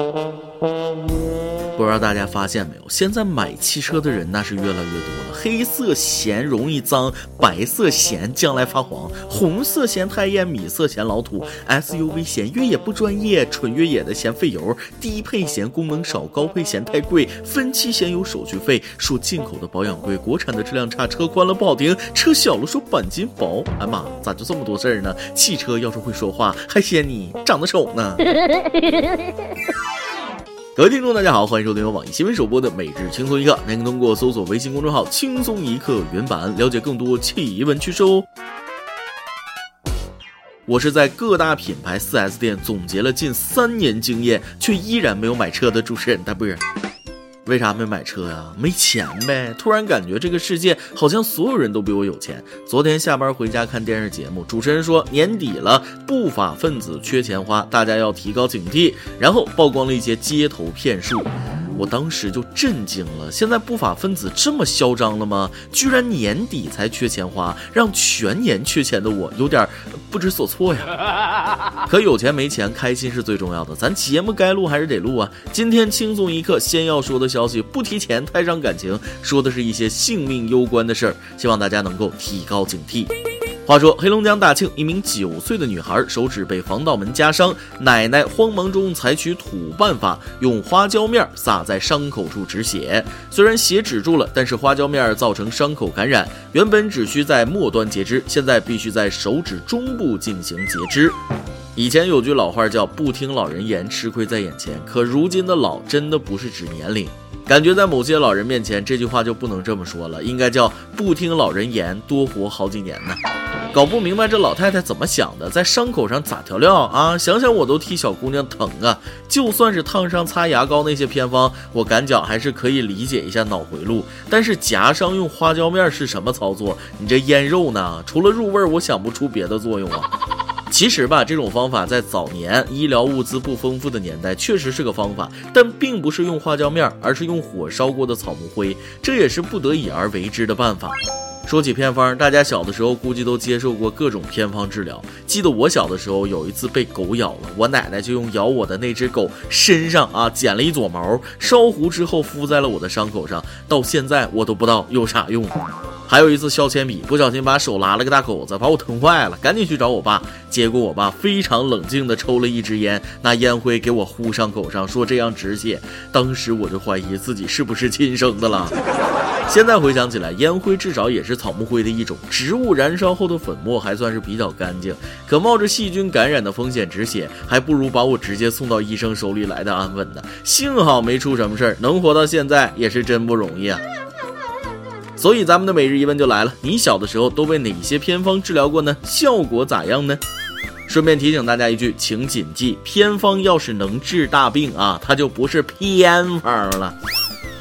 不知道大家发现没有，现在买汽车的人那是越来越多了。黑色嫌容易脏，白色嫌将来发黄，红色嫌太艳，米色嫌老土，SUV 嫌越野不专业，纯越野的嫌费油，低配嫌功能少，高配嫌太贵，分期嫌有手续费，说进口的保养贵，国产的质量差，车宽了不好停，车小了说钣金薄。哎妈，咋就这么多事儿呢？汽车要是会说话，还嫌你长得丑呢。各位听众，大家好，欢迎收听由网易新闻首播的《每日轻松一刻》，您可以通过搜索微信公众号“轻松一刻”原版了解更多奇闻趣事哦。我是在各大品牌 4S 店总结了近三年经验，却依然没有买车的主持人大波。为啥没买车呀？没钱呗。突然感觉这个世界好像所有人都比我有钱。昨天下班回家看电视节目，主持人说年底了，不法分子缺钱花，大家要提高警惕。然后曝光了一些街头骗术。我当时就震惊了，现在不法分子这么嚣张了吗？居然年底才缺钱花，让全年缺钱的我有点不知所措呀。可有钱没钱，开心是最重要的，咱节目该录还是得录啊。今天轻松一刻，先要说的消息，不提钱太伤感情，说的是一些性命攸关的事儿，希望大家能够提高警惕。话说，黑龙江大庆一名九岁的女孩手指被防盗门夹伤，奶奶慌忙中采取土办法，用花椒面撒在伤口处止血。虽然血止住了，但是花椒面造成伤口感染，原本只需在末端截肢，现在必须在手指中部进行截肢。以前有句老话叫“不听老人言，吃亏在眼前”，可如今的老真的不是指年龄。感觉在某些老人面前，这句话就不能这么说了，应该叫不听老人言，多活好几年呢。搞不明白这老太太怎么想的，在伤口上撒调料啊？想想我都替小姑娘疼啊！就算是烫伤擦牙膏那些偏方，我感觉还是可以理解一下脑回路。但是夹伤用花椒面是什么操作？你这腌肉呢？除了入味，我想不出别的作用啊。其实吧，这种方法在早年医疗物资不丰富的年代确实是个方法，但并不是用花椒面，而是用火烧过的草木灰，这也是不得已而为之的办法。说起偏方，大家小的时候估计都接受过各种偏方治疗。记得我小的时候有一次被狗咬了，我奶奶就用咬我的那只狗身上啊剪了一撮毛，烧糊之后敷在了我的伤口上，到现在我都不知道有啥用。还有一次削铅笔，不小心把手拉了个大口子，把我疼坏了，赶紧去找我爸。结果我爸非常冷静地抽了一支烟，拿烟灰给我呼伤口上，说这样止血。当时我就怀疑自己是不是亲生的了。现在回想起来，烟灰至少也是草木灰的一种，植物燃烧后的粉末还算是比较干净。可冒着细菌感染的风险止血，还不如把我直接送到医生手里来的安稳呢。幸好没出什么事儿，能活到现在也是真不容易啊。所以咱们的每日一问就来了：你小的时候都被哪些偏方治疗过呢？效果咋样呢？顺便提醒大家一句，请谨记，偏方要是能治大病啊，它就不是偏方了。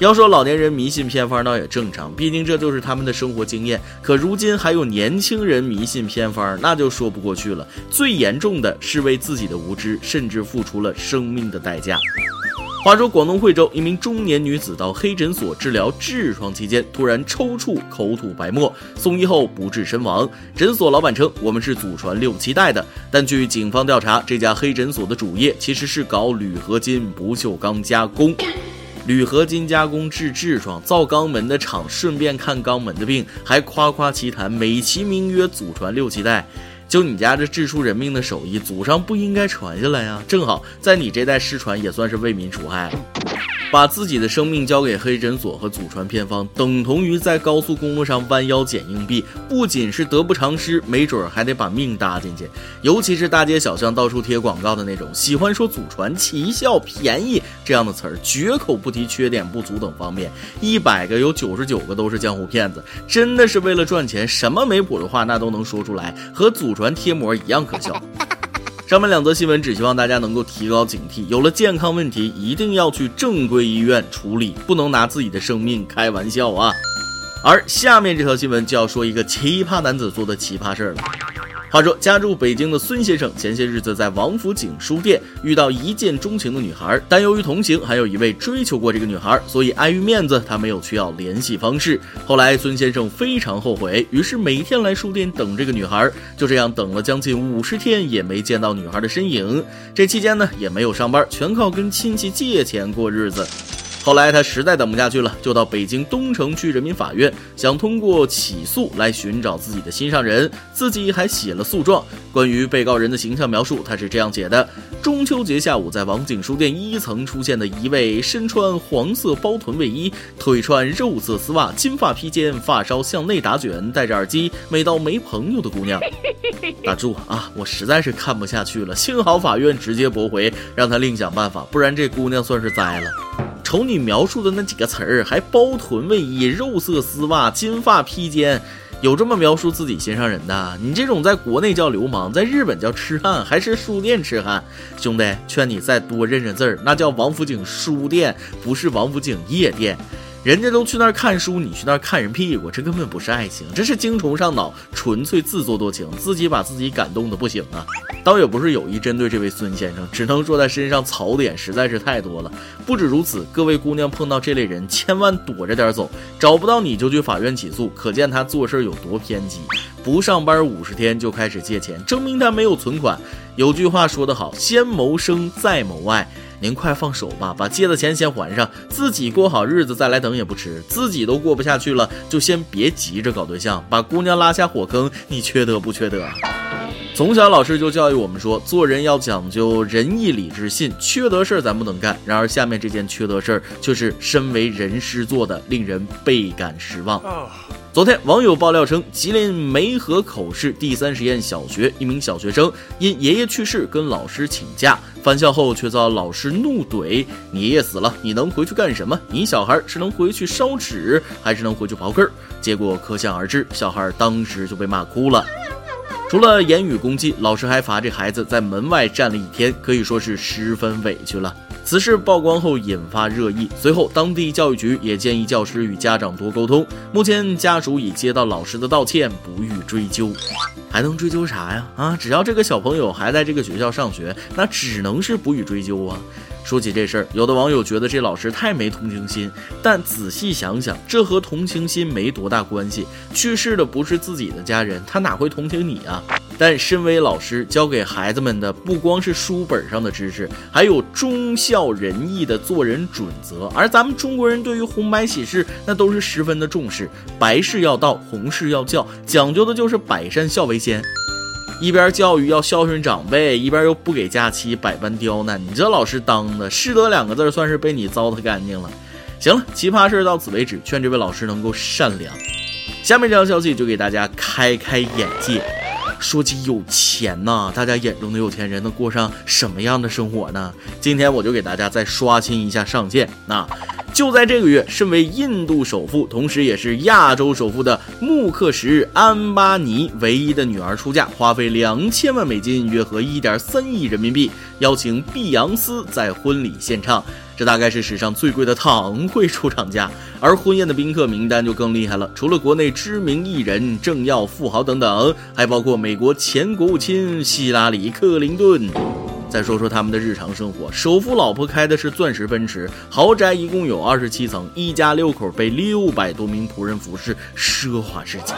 要说老年人迷信偏方倒也正常，毕竟这就是他们的生活经验。可如今还有年轻人迷信偏方，那就说不过去了。最严重的是为自己的无知，甚至付出了生命的代价。话说，广东惠州一名中年女子到黑诊所治疗痔疮期间，突然抽搐、口吐白沫，送医后不治身亡。诊所老板称：“我们是祖传六七代的。”但据警方调查，这家黑诊所的主业其实是搞铝合金不锈钢加工。铝合金加工治痔疮，造肛门的厂顺便看肛门的病，还夸夸其谈，美其名曰祖传六七代。就你家这治出人命的手艺，祖上不应该传下来呀？正好在你这代失传，也算是为民除害了。把自己的生命交给黑诊所和祖传偏方，等同于在高速公路上弯腰捡硬币，不仅是得不偿失，没准还得把命搭进去。尤其是大街小巷到处贴广告的那种，喜欢说祖传奇效、便宜这样的词儿，绝口不提缺点不足等方面。一百个有九十九个都是江湖骗子，真的是为了赚钱，什么没谱的话那都能说出来，和祖传贴膜一样可笑。上面两则新闻只希望大家能够提高警惕，有了健康问题一定要去正规医院处理，不能拿自己的生命开玩笑啊！而下面这条新闻就要说一个奇葩男子做的奇葩事儿了。话说，家住北京的孙先生前些日子在王府井书店遇到一见钟情的女孩，但由于同行还有一位追求过这个女孩，所以碍于面子，他没有去要联系方式。后来孙先生非常后悔，于是每天来书店等这个女孩，就这样等了将近五十天，也没见到女孩的身影。这期间呢，也没有上班，全靠跟亲戚借钱过日子。后来他实在等不下去了，就到北京东城区人民法院，想通过起诉来寻找自己的心上人，自己还写了诉状。关于被告人的形象描述，他是这样写的：中秋节下午，在王景书店一层出现的一位身穿黄色包臀卫衣，腿穿肉色丝袜，金发披肩，发梢向内打卷，戴着耳机，美到没朋友的姑娘。打住啊！我实在是看不下去了，幸好法院直接驳回，让他另想办法，不然这姑娘算是栽了。瞅你描述的那几个词儿，还包臀卫衣、肉色丝袜、金发披肩，有这么描述自己心上人的？你这种在国内叫流氓，在日本叫痴汉，还是书店痴汉？兄弟，劝你再多认认字儿，那叫王府井书店，不是王府井夜店。人家都去那儿看书，你去那儿看人屁股，这根本不是爱情，这是精虫上脑，纯粹自作多情，自己把自己感动的不行啊！倒也不是有意针对这位孙先生，只能说他身上槽点实在是太多了。不止如此，各位姑娘碰到这类人，千万躲着点走，找不到你就去法院起诉，可见他做事有多偏激。不上班五十天就开始借钱，证明他没有存款。有句话说得好，先谋生再谋爱。您快放手吧，把借的钱先还上，自己过好日子再来等也不迟。自己都过不下去了，就先别急着搞对象，把姑娘拉下火坑，你缺德不缺德？从小老师就教育我们说，做人要讲究仁义礼智信，缺德事儿咱不能干。然而下面这件缺德事儿，却是身为人师做的，令人倍感失望。昨天，网友爆料称，吉林梅河口市第三实验小学一名小学生因爷爷去世跟老师请假，返校后却遭老师怒怼：“你爷爷死了，你能回去干什么？你小孩是能回去烧纸，还是能回去刨根？”结果可想而知，小孩当时就被骂哭了。除了言语攻击，老师还罚这孩子在门外站了一天，可以说是十分委屈了。此事曝光后引发热议，随后当地教育局也建议教师与家长多沟通。目前家属已接到老师的道歉，不予追究。还能追究啥呀？啊，只要这个小朋友还在这个学校上学，那只能是不予追究啊。说起这事儿，有的网友觉得这老师太没同情心，但仔细想想，这和同情心没多大关系。去世的不是自己的家人，他哪会同情你啊？但身为老师，教给孩子们的不光是书本上的知识，还有忠孝仁义的做人准则。而咱们中国人对于红白喜事，那都是十分的重视，白事要到，红事要叫，讲究的就是百善孝为先。一边教育要孝顺长辈，一边又不给假期，百般刁难，你这老师当的，师德两个字算是被你糟蹋干净了。行了，奇葩事到此为止，劝这位老师能够善良。下面这条消息就给大家开开眼界。说起有钱呐，大家眼中的有钱人能过上什么样的生活呢？今天我就给大家再刷新一下上限。那就在这个月，身为印度首富，同时也是亚洲首富的穆克什安巴尼唯一的女儿出嫁，花费两千万美金，约合一点三亿人民币，邀请碧昂斯在婚礼献唱。这大概是史上最贵的堂会出场价，而婚宴的宾客名单就更厉害了。除了国内知名艺人、政要、富豪等等，还包括美国前国务卿希拉里·克林顿。再说说他们的日常生活，首富老婆开的是钻石奔驰豪宅，一共有二十七层，一家六口被六百多名仆人服侍，奢华至极。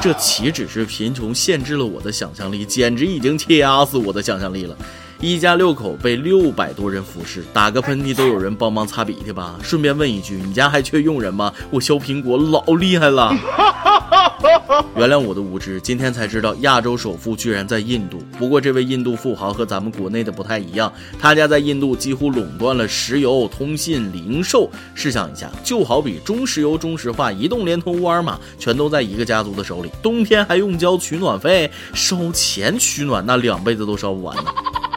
这岂止是贫穷限制了我的想象力，简直已经掐死我的想象力了。一家六口被六百多人服侍，打个喷嚏都有人帮忙擦鼻涕吧？顺便问一句，你家还缺佣人吗？我削苹果老厉害了。原谅我的无知，今天才知道亚洲首富居然在印度。不过这位印度富豪和咱们国内的不太一样，他家在印度几乎垄断了石油、通信、零售。试想一下，就好比中石油、中石化、移动、联通、沃尔玛，全都在一个家族的手里，冬天还用交取暖费，烧钱取暖，那两辈子都烧不完呢。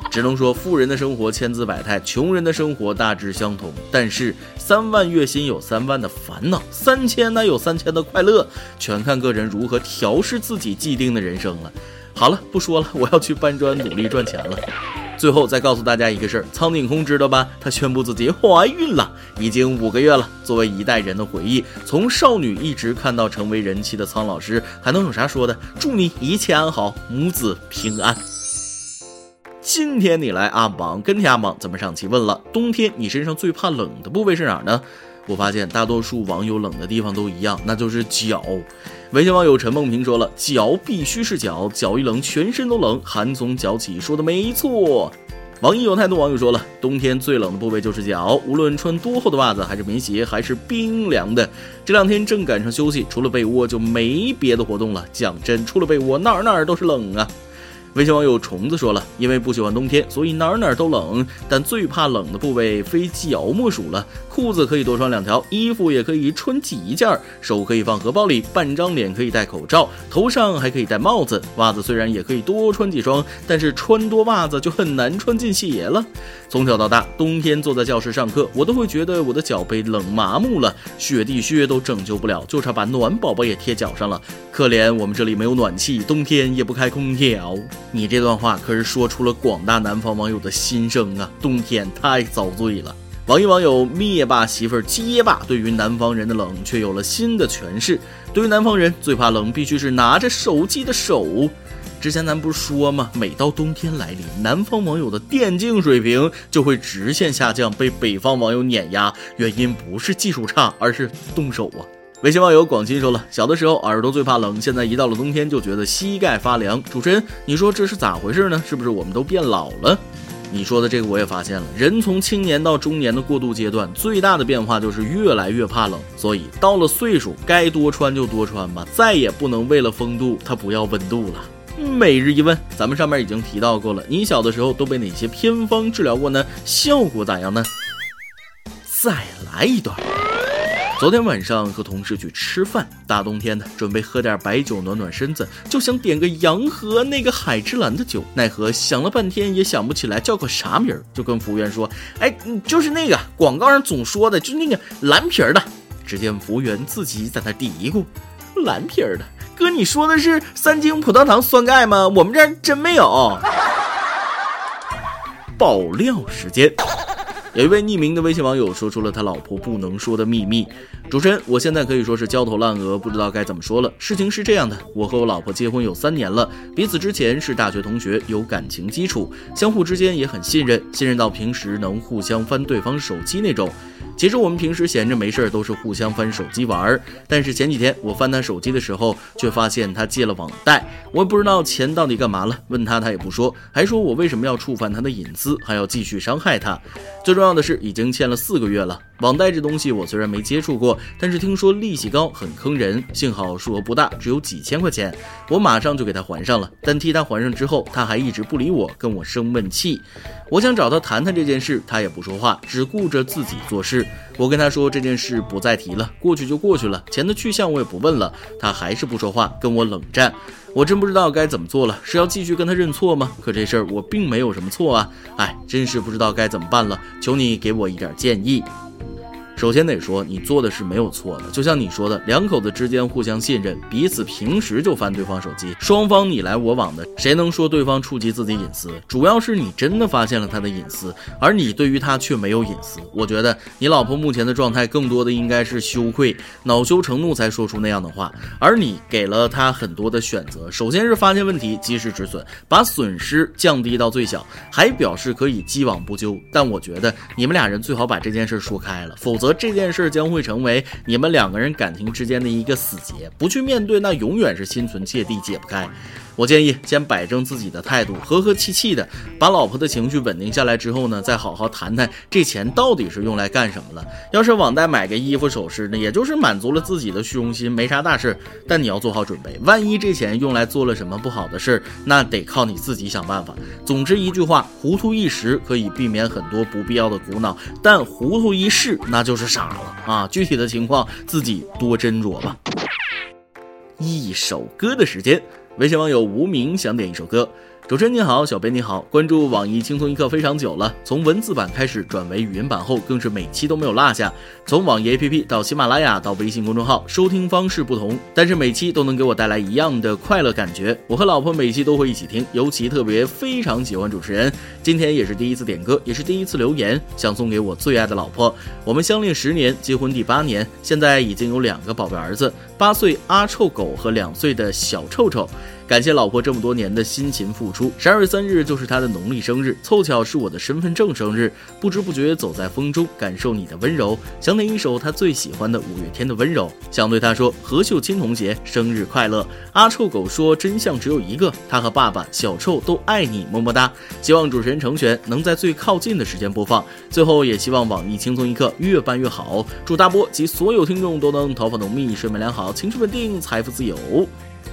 只能说，富人的生活千姿百态，穷人的生活大致相同。但是，三万月薪有三万的烦恼，三千那有三千的快乐，全看个人如何调试自己既定的人生了。好了，不说了，我要去搬砖努力赚钱了。最后再告诉大家一个事儿，苍井空知道吧？她宣布自己怀孕了，已经五个月了。作为一代人的回忆，从少女一直看到成为人妻的苍老师，还能有啥说的？祝你一切安好，母子平安。今天你来阿榜跟帖阿榜，咱们上期问了，冬天你身上最怕冷的部位是哪儿呢？我发现大多数网友冷的地方都一样，那就是脚。微信网友陈梦平说了，脚必须是脚，脚一冷全身都冷，寒从脚起，说的没错。网易有太多网友说了，冬天最冷的部位就是脚，无论穿多厚的袜子，还是棉鞋，还是冰凉的。这两天正赶上休息，除了被窝就没别的活动了。讲真，除了被窝，哪儿哪儿都是冷啊。微信网友虫子说了，因为不喜欢冬天，所以哪儿哪儿都冷，但最怕冷的部位非脚莫属了。裤子可以多穿两条，衣服也可以穿几件，手可以放荷包里，半张脸可以戴口罩，头上还可以戴帽子。袜子虽然也可以多穿几双，但是穿多袜子就很难穿进鞋了。从小到大，冬天坐在教室上课，我都会觉得我的脚被冷麻木了，雪地靴都拯救不了，就差把暖宝宝也贴脚上了。可怜我们这里没有暖气，冬天也不开空调。你这段话可是说出了广大南方网友的心声啊！冬天太遭罪了。网易网友灭霸媳妇儿结巴，对于南方人的冷却有了新的诠释。对于南方人最怕冷，必须是拿着手机的手。之前咱不是说吗？每到冬天来临，南方网友的电竞水平就会直线下降，被北方网友碾压。原因不是技术差，而是动手啊。微信网友广西说了，小的时候耳朵最怕冷，现在一到了冬天就觉得膝盖发凉。主持人，你说这是咋回事呢？是不是我们都变老了？你说的这个我也发现了，人从青年到中年的过渡阶段，最大的变化就是越来越怕冷。所以到了岁数，该多穿就多穿吧，再也不能为了风度他不要温度了。每日一问，咱们上面已经提到过了，你小的时候都被哪些偏方治疗过呢？效果咋样呢？再来一段。昨天晚上和同事去吃饭，大冬天的，准备喝点白酒暖暖身子，就想点个洋河那个海之蓝的酒，奈何想了半天也想不起来叫个啥名儿，就跟服务员说：“哎，就是那个广告上总说的，就那个蓝瓶儿的。”只见服务员自己在那嘀咕：“蓝瓶儿的，哥，你说的是三精葡萄糖酸钙吗？我们这儿真没有。”爆料时间。有一位匿名的微信网友说出了他老婆不能说的秘密。主持人，我现在可以说是焦头烂额，不知道该怎么说了。事情是这样的，我和我老婆结婚有三年了，彼此之前是大学同学，有感情基础，相互之间也很信任，信任到平时能互相翻对方手机那种。其实我们平时闲着没事儿都是互相翻手机玩儿，但是前几天我翻他手机的时候，却发现他借了网贷，我也不知道钱到底干嘛了，问他他也不说，还说我为什么要触犯他的隐私，还要继续伤害他。最重要的是，已经欠了四个月了。网贷这东西我虽然没接触过，但是听说利息高，很坑人。幸好数额不大，只有几千块钱，我马上就给他还上了。但替他还上之后，他还一直不理我，跟我生闷气。我想找他谈谈这件事，他也不说话，只顾着自己做事。我跟他说这件事不再提了，过去就过去了，钱的去向我也不问了。他还是不说话，跟我冷战。我真不知道该怎么做了，是要继续跟他认错吗？可这事儿我并没有什么错啊！哎，真是不知道该怎么办了，求你给我一点建议。首先得说，你做的是没有错的。就像你说的，两口子之间互相信任，彼此平时就翻对方手机，双方你来我往的，谁能说对方触及自己隐私？主要是你真的发现了他的隐私，而你对于他却没有隐私。我觉得你老婆目前的状态更多的应该是羞愧、恼羞成怒才说出那样的话，而你给了他很多的选择。首先是发现问题，及时止损，把损失降低到最小，还表示可以既往不咎。但我觉得你们俩人最好把这件事说开了，否则。这件事将会成为你们两个人感情之间的一个死结，不去面对，那永远是心存芥蒂，解不开。我建议先摆正自己的态度，和和气气的，把老婆的情绪稳定下来之后呢，再好好谈谈这钱到底是用来干什么了。要是网贷买个衣服首饰呢，也就是满足了自己的虚荣心，没啥大事。但你要做好准备，万一这钱用来做了什么不好的事儿，那得靠你自己想办法。总之一句话，糊涂一时可以避免很多不必要的苦恼，但糊涂一世那就是傻了啊！具体的情况自己多斟酌吧。一首歌的时间。微信网友无名想点一首歌，主持人你好，小编你好，关注网易轻松一刻非常久了，从文字版开始转为语音版后，更是每期都没有落下。从网易 APP 到喜马拉雅到微信公众号，收听方式不同，但是每期都能给我带来一样的快乐感觉。我和老婆每期都会一起听，尤其特别非常喜欢主持人。今天也是第一次点歌，也是第一次留言，想送给我最爱的老婆。我们相恋十年，结婚第八年，现在已经有两个宝贝儿子，八岁阿臭狗和两岁的小臭臭。感谢老婆这么多年的辛勤付出。十二月三日就是她的农历生日，凑巧是我的身份证生日。不知不觉走在风中，感受你的温柔，想点一首她最喜欢的五月天的温柔，想对她说：何秀清同学生日快乐！阿臭狗说真相只有一个，他和爸爸小臭都爱你，么么哒！希望主持人成全能在最靠近的时间播放。最后也希望网易轻松一刻越办越好，祝大波及所有听众都能头发浓密，睡眠良好，情绪稳定，财富自由。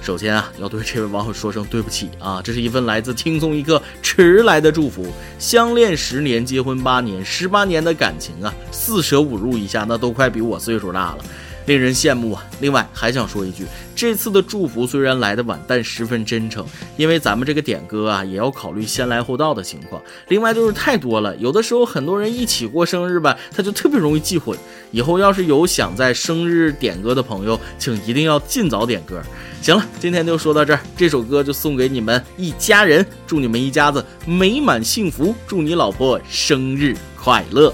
首先啊，要对这位网友说声对不起啊，这是一份来自轻松一刻迟来的祝福。相恋十年，结婚八年，十八年的感情啊，四舍五入一下，那都快比我岁数大了。令人羡慕啊！另外还想说一句，这次的祝福虽然来的晚，但十分真诚，因为咱们这个点歌啊，也要考虑先来后到的情况。另外就是太多了，有的时候很多人一起过生日吧，他就特别容易记混。以后要是有想在生日点歌的朋友，请一定要尽早点歌。行了，今天就说到这儿，这首歌就送给你们一家人，祝你们一家子美满幸福，祝你老婆生日快乐。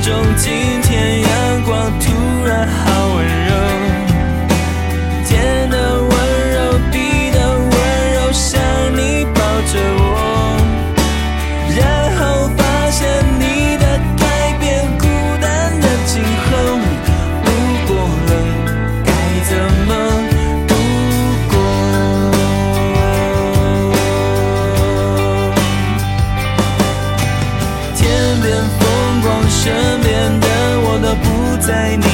中，今天阳光突然好温柔。在你